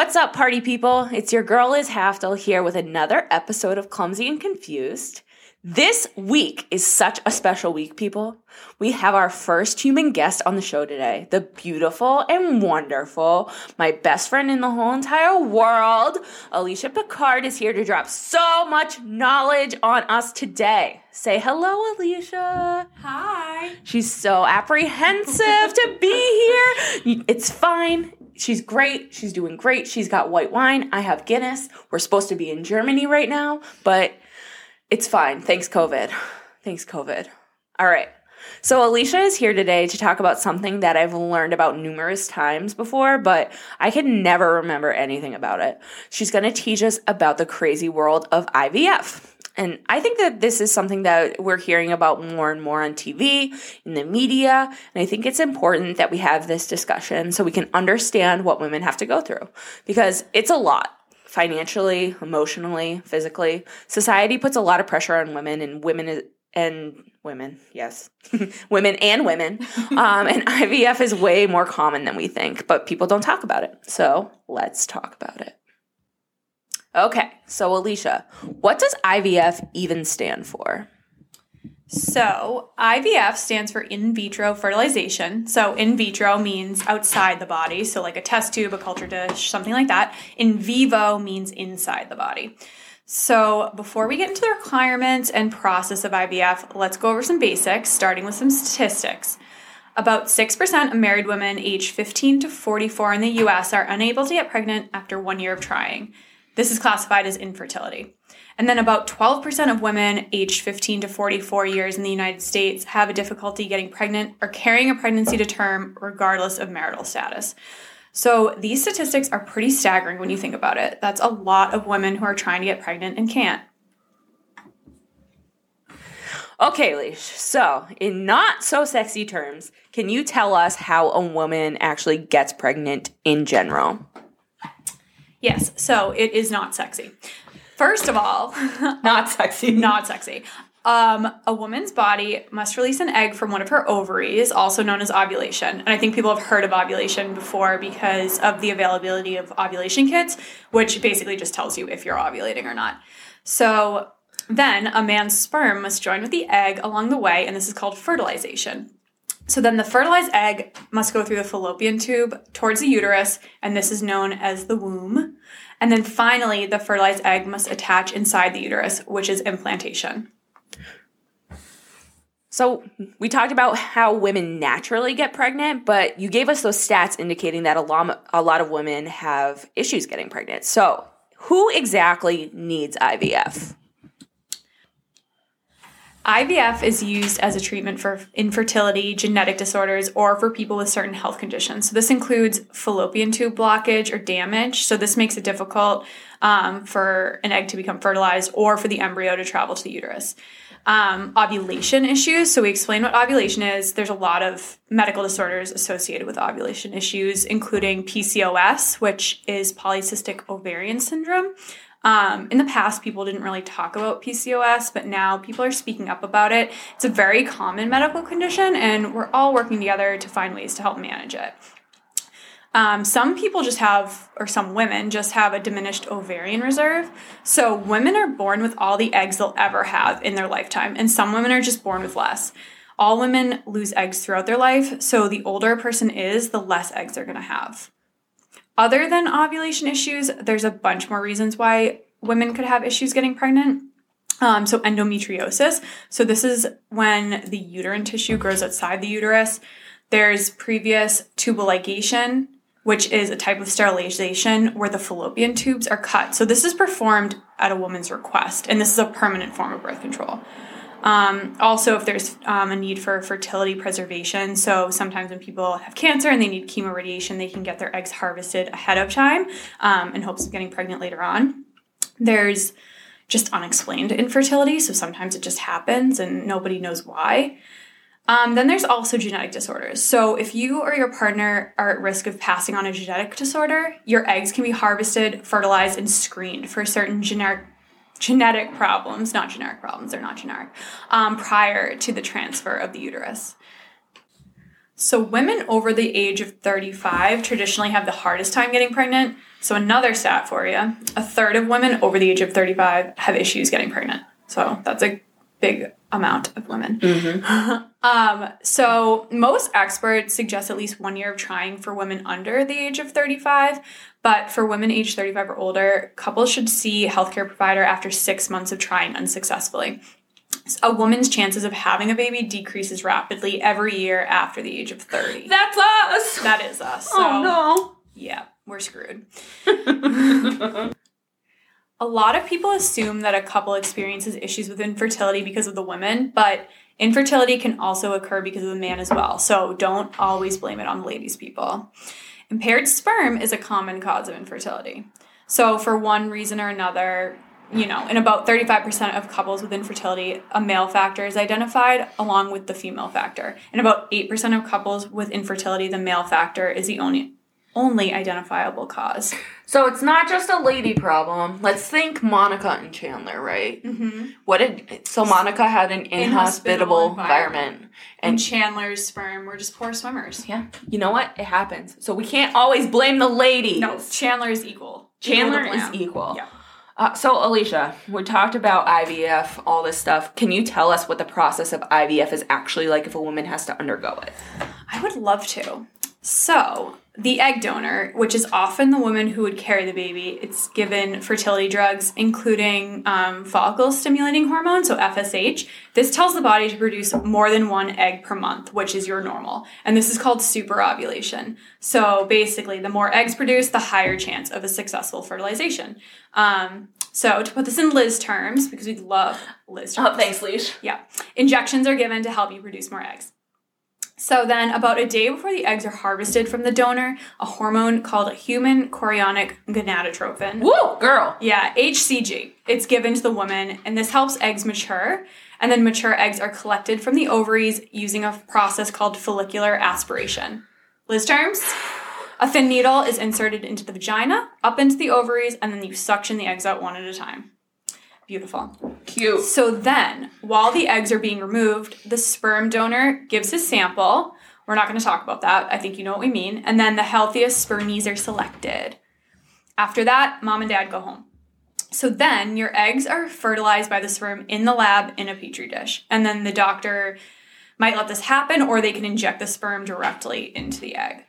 What's up, party people? It's your girl Liz Haftel here with another episode of Clumsy and Confused. This week is such a special week, people. We have our first human guest on the show today. The beautiful and wonderful, my best friend in the whole entire world, Alicia Picard, is here to drop so much knowledge on us today. Say hello, Alicia. Hi. She's so apprehensive to be here. It's fine. She's great. She's doing great. She's got white wine. I have Guinness. We're supposed to be in Germany right now, but it's fine. Thanks, COVID. Thanks, COVID. All right. So, Alicia is here today to talk about something that I've learned about numerous times before, but I can never remember anything about it. She's going to teach us about the crazy world of IVF. And I think that this is something that we're hearing about more and more on TV, in the media. And I think it's important that we have this discussion so we can understand what women have to go through because it's a lot financially, emotionally, physically. Society puts a lot of pressure on women, and women and women, yes, women and women. Um, and IVF is way more common than we think, but people don't talk about it. So let's talk about it. Okay, so Alicia, what does IVF even stand for? So, IVF stands for in vitro fertilization. So, in vitro means outside the body, so like a test tube, a culture dish, something like that. In vivo means inside the body. So, before we get into the requirements and process of IVF, let's go over some basics, starting with some statistics. About 6% of married women aged 15 to 44 in the US are unable to get pregnant after one year of trying. This is classified as infertility. And then about 12% of women aged 15 to 44 years in the United States have a difficulty getting pregnant or carrying a pregnancy to term, regardless of marital status. So these statistics are pretty staggering when you think about it. That's a lot of women who are trying to get pregnant and can't. Okay, Leash. So, in not so sexy terms, can you tell us how a woman actually gets pregnant in general? Yes, so it is not sexy. First of all, not sexy. Not sexy. Um, a woman's body must release an egg from one of her ovaries, also known as ovulation. And I think people have heard of ovulation before because of the availability of ovulation kits, which basically just tells you if you're ovulating or not. So then a man's sperm must join with the egg along the way, and this is called fertilization. So then the fertilized egg must go through the fallopian tube towards the uterus, and this is known as the womb. And then finally, the fertilized egg must attach inside the uterus, which is implantation. So, we talked about how women naturally get pregnant, but you gave us those stats indicating that a lot, a lot of women have issues getting pregnant. So, who exactly needs IVF? IVF is used as a treatment for infertility, genetic disorders, or for people with certain health conditions. So, this includes fallopian tube blockage or damage. So, this makes it difficult um, for an egg to become fertilized or for the embryo to travel to the uterus. Um, ovulation issues. So, we explain what ovulation is. There's a lot of medical disorders associated with ovulation issues, including PCOS, which is polycystic ovarian syndrome. Um, in the past, people didn't really talk about PCOS, but now people are speaking up about it. It's a very common medical condition, and we're all working together to find ways to help manage it. Um, some people just have, or some women just have a diminished ovarian reserve. So women are born with all the eggs they'll ever have in their lifetime, and some women are just born with less. All women lose eggs throughout their life, so the older a person is, the less eggs they're gonna have. Other than ovulation issues, there's a bunch more reasons why women could have issues getting pregnant. Um, so, endometriosis. So, this is when the uterine tissue grows outside the uterus. There's previous tubal ligation, which is a type of sterilization where the fallopian tubes are cut. So, this is performed at a woman's request, and this is a permanent form of birth control. Um, also, if there's um, a need for fertility preservation, so sometimes when people have cancer and they need chemo radiation, they can get their eggs harvested ahead of time um, in hopes of getting pregnant later on. There's just unexplained infertility, so sometimes it just happens and nobody knows why. Um, then there's also genetic disorders. So if you or your partner are at risk of passing on a genetic disorder, your eggs can be harvested, fertilized, and screened for certain generic genetic problems, not generic problems, they're not generic, um, prior to the transfer of the uterus. So, women over the age of 35 traditionally have the hardest time getting pregnant. So, another stat for you a third of women over the age of 35 have issues getting pregnant. So, that's a big amount of women. um, so, most experts suggest at least one year of trying for women under the age of 35. But for women aged 35 or older, couples should see a healthcare provider after six months of trying unsuccessfully a woman's chances of having a baby decreases rapidly every year after the age of 30. That's us. That is us. So, oh no. Yeah, we're screwed. a lot of people assume that a couple experiences issues with infertility because of the women, but infertility can also occur because of the man as well. So don't always blame it on the ladies, people. Impaired sperm is a common cause of infertility. So, for one reason or another, you know, in about 35% of couples with infertility, a male factor is identified along with the female factor. In about 8% of couples with infertility, the male factor is the only only identifiable cause. So it's not just a lady problem. Let's think Monica and Chandler, right? Mm-hmm. What did so Monica had an inhospitable, inhospitable environment, environment. And, and Chandler's sperm were just poor swimmers. Yeah, you know what? It happens. So we can't always blame the lady. No, Chandler is equal. Chandler equal is equal. Yeah. Uh, so, Alicia, we talked about IVF, all this stuff. Can you tell us what the process of IVF is actually like if a woman has to undergo it? I would love to. So, the egg donor, which is often the woman who would carry the baby, it's given fertility drugs, including um, follicle stimulating hormone, so FSH. This tells the body to produce more than one egg per month, which is your normal. And this is called superovulation. So basically, the more eggs produced, the higher chance of a successful fertilization. Um, so to put this in Liz terms, because we love Liz terms. Oh, thanks, Liz. Yeah. Injections are given to help you produce more eggs. So then, about a day before the eggs are harvested from the donor, a hormone called human chorionic gonadotropin. Woo, girl. Yeah, HCG. It's given to the woman, and this helps eggs mature. And then mature eggs are collected from the ovaries using a process called follicular aspiration. Liz terms? A thin needle is inserted into the vagina, up into the ovaries, and then you suction the eggs out one at a time. Beautiful. Cute. So then, while the eggs are being removed, the sperm donor gives his sample. We're not going to talk about that. I think you know what we mean. And then the healthiest spermies are selected. After that, mom and dad go home. So then your eggs are fertilized by the sperm in the lab in a petri dish. And then the doctor might let this happen or they can inject the sperm directly into the egg.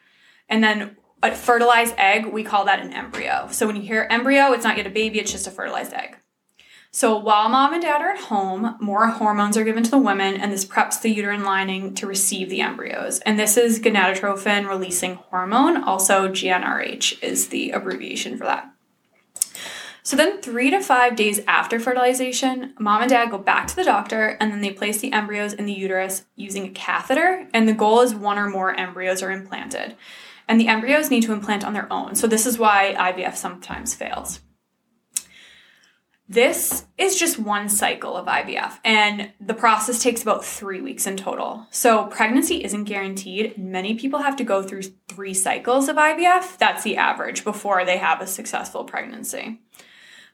And then a fertilized egg, we call that an embryo. So when you hear embryo, it's not yet a baby, it's just a fertilized egg. So while mom and dad are at home, more hormones are given to the women, and this preps the uterine lining to receive the embryos. And this is gonadotropin releasing hormone, also GnRH is the abbreviation for that. So then, three to five days after fertilization, mom and dad go back to the doctor and then they place the embryos in the uterus using a catheter. And the goal is one or more embryos are implanted. And the embryos need to implant on their own. So, this is why IVF sometimes fails. This is just one cycle of IVF, and the process takes about three weeks in total. So, pregnancy isn't guaranteed. Many people have to go through three cycles of IVF. That's the average before they have a successful pregnancy.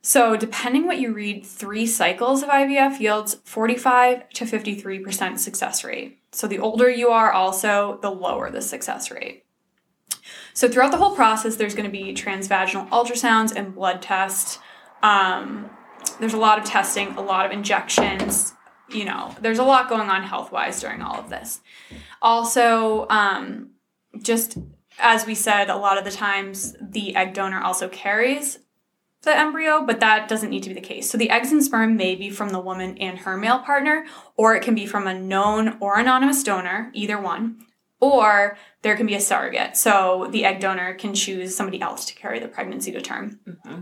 So, depending what you read, three cycles of IVF yields 45 to 53% success rate. So, the older you are, also, the lower the success rate. So, throughout the whole process, there's going to be transvaginal ultrasounds and blood tests. Um, there's a lot of testing, a lot of injections. You know, there's a lot going on health wise during all of this. Also, um, just as we said, a lot of the times the egg donor also carries the embryo, but that doesn't need to be the case. So the eggs and sperm may be from the woman and her male partner, or it can be from a known or anonymous donor, either one, or there can be a surrogate. So the egg donor can choose somebody else to carry the pregnancy to term. Mm-hmm.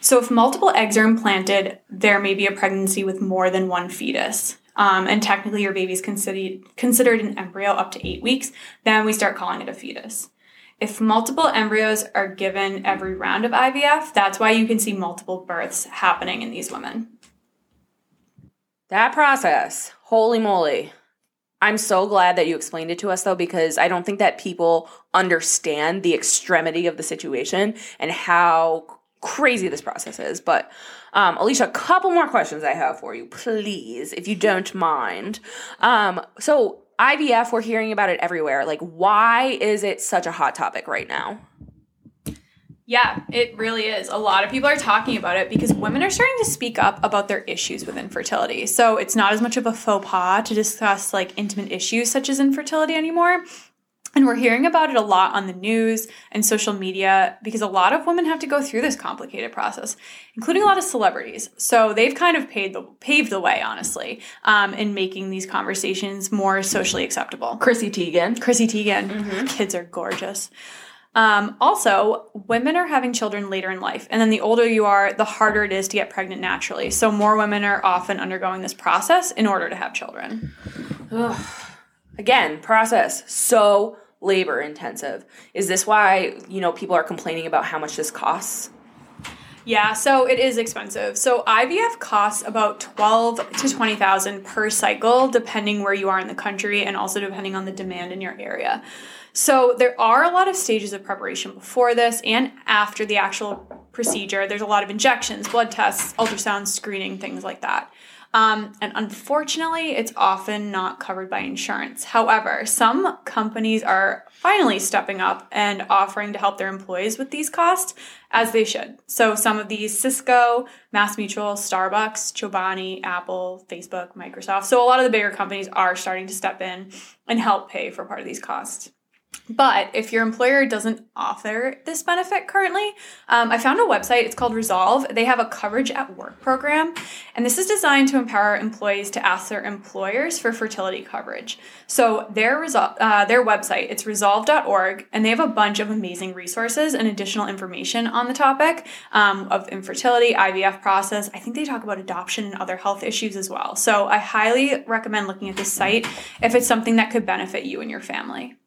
So if multiple eggs are implanted, there may be a pregnancy with more than one fetus. Um, and technically, your baby is considered considered an embryo up to eight weeks. Then we start calling it a fetus. If multiple embryos are given every round of IVF, that's why you can see multiple births happening in these women. That process, holy moly. I'm so glad that you explained it to us though, because I don't think that people understand the extremity of the situation and how crazy this process is. But um, Alicia, a couple more questions I have for you, please, if you don't mind. Um, so IVF, we're hearing about it everywhere. Like, why is it such a hot topic right now? Yeah, it really is. A lot of people are talking about it because women are starting to speak up about their issues with infertility. So it's not as much of a faux pas to discuss like intimate issues such as infertility anymore. And we're hearing about it a lot on the news and social media because a lot of women have to go through this complicated process, including a lot of celebrities. So they've kind of paved the, paved the way, honestly, um, in making these conversations more socially acceptable. Chrissy Teigen. Chrissy Teigen, kids are gorgeous. Um, also, women are having children later in life, and then the older you are, the harder it is to get pregnant naturally. So, more women are often undergoing this process in order to have children. Again, process so labor intensive. Is this why, you know, people are complaining about how much this costs? Yeah, so it is expensive. So IVF costs about twelve to twenty thousand per cycle, depending where you are in the country, and also depending on the demand in your area. So there are a lot of stages of preparation before this and after the actual procedure. There's a lot of injections, blood tests, ultrasound screening, things like that. Um, and unfortunately, it's often not covered by insurance. However, some companies are finally stepping up and offering to help their employees with these costs, as they should. So, some of these Cisco, Mass Mutual, Starbucks, Chobani, Apple, Facebook, Microsoft. So, a lot of the bigger companies are starting to step in and help pay for part of these costs. But if your employer doesn't offer this benefit currently, um, I found a website. It's called Resolve. They have a coverage at work program, and this is designed to empower employees to ask their employers for fertility coverage. So their resol- uh, their website it's resolve.org, and they have a bunch of amazing resources and additional information on the topic um, of infertility, IVF process. I think they talk about adoption and other health issues as well. So I highly recommend looking at this site if it's something that could benefit you and your family.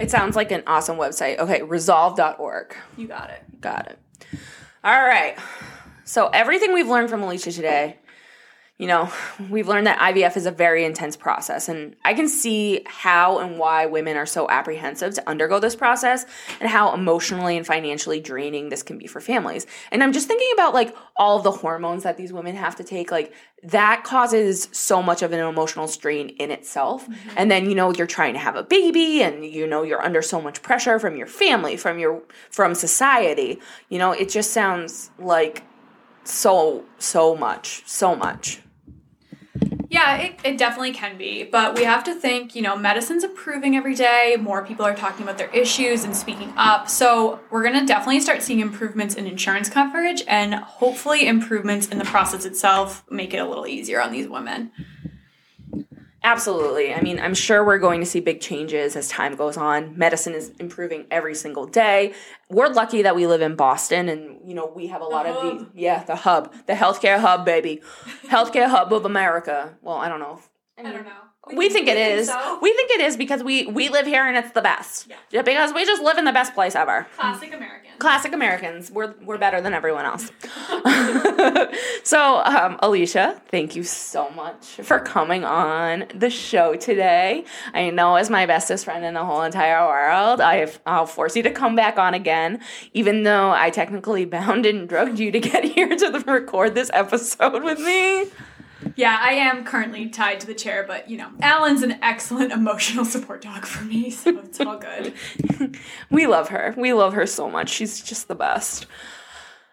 It sounds like an awesome website. Okay, resolve.org. You got it. Got it. All right. So, everything we've learned from Alicia today, you know, we've learned that IVF is a very intense process. And I can see how and why women are so apprehensive to undergo this process and how emotionally and financially draining this can be for families. And I'm just thinking about like all of the hormones that these women have to take. Like, that causes so much of an emotional strain in itself. Mm-hmm. And then, you know, you're trying to have a baby and you know you're under so much pressure from your family, from your from society. You know, it just sounds like so so much, so much. Yeah, it, it definitely can be. But we have to think, you know, medicine's improving every day. More people are talking about their issues and speaking up. So we're going to definitely start seeing improvements in insurance coverage and hopefully improvements in the process itself make it a little easier on these women. Absolutely. I mean, I'm sure we're going to see big changes as time goes on. Medicine is improving every single day. We're lucky that we live in Boston and, you know, we have a lot of hub. these. Yeah, the hub, the healthcare hub, baby. healthcare hub of America. Well, I don't know. I don't know. We think it is. so. We think it is because we we live here and it's the best. Yeah. Yeah, Because we just live in the best place ever. Classic Americans. Classic Americans. We're we're better than everyone else. so, um, Alicia, thank you so much for coming on the show today. I know as my bestest friend in the whole entire world, I I'll force you to come back on again, even though I technically bound and drugged you to get here to record this episode with me. Yeah, I am currently tied to the chair, but you know, Alan's an excellent emotional support dog for me, so it's all good. We love her. We love her so much. She's just the best.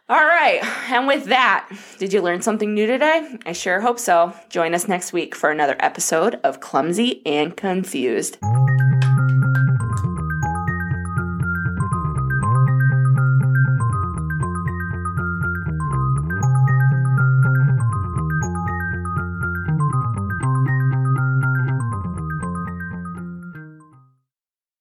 All right. And with that, did you learn something new today? I sure hope so. Join us next week for another episode of Clumsy and Confused.